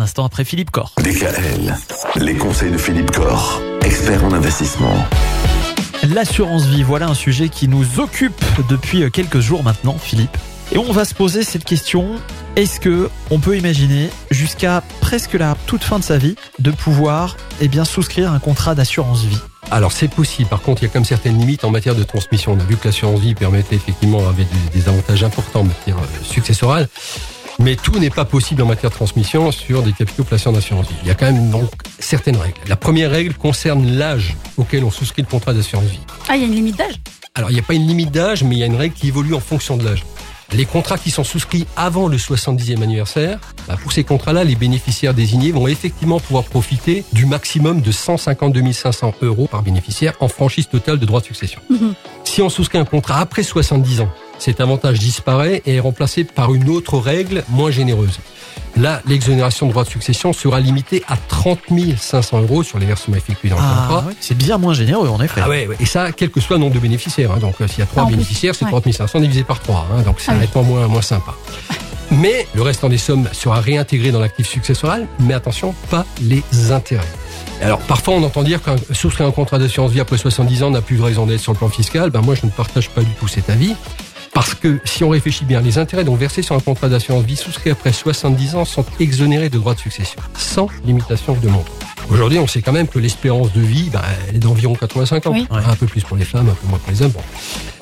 un instant après Philippe Corr. DKL, les conseils de Philippe Corr, expert en investissement. L'assurance vie, voilà un sujet qui nous occupe depuis quelques jours maintenant, Philippe. Et on va se poser cette question est-ce que on peut imaginer jusqu'à presque la toute fin de sa vie de pouvoir eh bien souscrire un contrat d'assurance vie? Alors c'est possible, par contre il y a quand même certaines limites en matière de transmission. On a vu que l'assurance vie permettait effectivement avec des, avantages importants en matière euh, successorale, mais tout n'est pas possible en matière de transmission sur des capitaux placés en assurance vie. Il y a quand même donc certaines règles. La première règle concerne l'âge auquel on souscrit le contrat d'assurance vie. Ah, il y a une limite d'âge? Alors il n'y a pas une limite d'âge, mais il y a une règle qui évolue en fonction de l'âge. Les contrats qui sont souscrits avant le 70e anniversaire, bah, pour ces contrats-là, les bénéficiaires désignés vont effectivement pouvoir profiter du maximum de 152 500 euros par bénéficiaire en franchise totale de droits de succession. Mhm. Si on souscrit un contrat après 70 ans, cet avantage disparaît et est remplacé par une autre règle moins généreuse. Là, l'exonération de droits de succession sera limitée à 30 500 euros sur les versements effectués dans le Ah, contrat. ouais, c'est bien moins généreux en effet. Ah ouais, ouais. et ça, quel que soit le nombre de bénéficiaires. hein. Donc, euh, s'il y a trois bénéficiaires, c'est ouais. 30 500 divisé par 3. Donc, c'est Ah oui. nettement moins, moins sympa. Mais le restant des sommes sera réintégré dans l'actif successoral, mais attention, pas les intérêts. Alors, parfois, on entend dire qu'un souscrire un contrat d'assurance vie après 70 ans n'a plus de raison d'être sur le plan fiscal. Ben, moi, je ne partage pas du tout cet avis. Parce que si on réfléchit bien, les intérêts donc versés sur un contrat d'assurance vie souscrit après 70 ans sont exonérés de droits de succession, sans limitation de montant. Aujourd'hui, on sait quand même que l'espérance de vie, ben, elle est d'environ 85 ans. Oui. Un peu plus pour les femmes, un peu moins pour les hommes. Bon.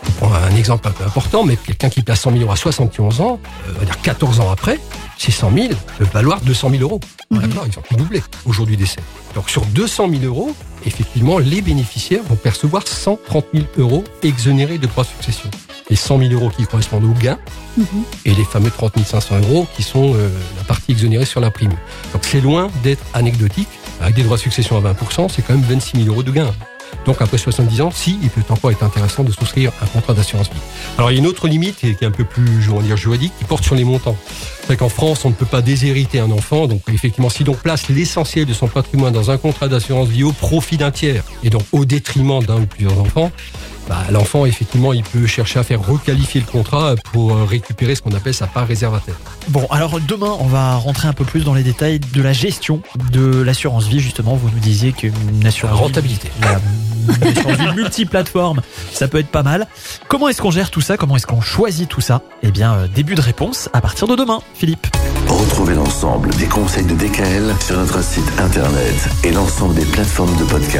On prend un exemple un peu important, mais quelqu'un qui place 100 000 euros à 71 ans, euh, on va dire 14 ans après, ces 100 000 peuvent valoir 200 000 euros. D'accord Ils ont tout doublé aujourd'hui décès. Donc sur 200 000 euros, effectivement, les bénéficiaires vont percevoir 130 000 euros exonérés de droits de succession. Les 100 000 euros qui correspondent au gain Mhm. et les fameux 30 500 euros qui sont euh, la partie exonérée sur la prime. Donc c'est loin d'être anecdotique. Avec des droits de succession à 20%, c'est quand même 26 000 euros de gain. Donc après 70 ans, si, il peut encore être intéressant de souscrire un contrat d'assurance vie. Alors il y a une autre limite qui est qui est un peu plus, je vais dire, juridique, qui porte sur les montants. C'est qu'en France, on ne peut pas déshériter un enfant. Donc effectivement, si l'on place l'essentiel de son patrimoine dans un contrat d'assurance vie au profit d'un tiers et donc au détriment d'un ou plusieurs enfants, bah, l'enfant, effectivement, il peut chercher à faire requalifier le contrat pour euh, récupérer ce qu'on appelle sa part réservataire. Bon, alors demain, on va rentrer un peu plus dans les détails de la gestion de l'assurance vie. Justement, vous nous disiez qu'une assurance vie- Rentabilité. la- multiplateforme, ça peut être pas mal. Comment est-ce qu'on gère tout ça? Comment est-ce qu'on choisit tout ça? Eh bien, euh, début de réponse à partir de demain, Philippe. Retrouvez l'ensemble des conseils de DKL sur notre site internet et l'ensemble des plateformes de podcast.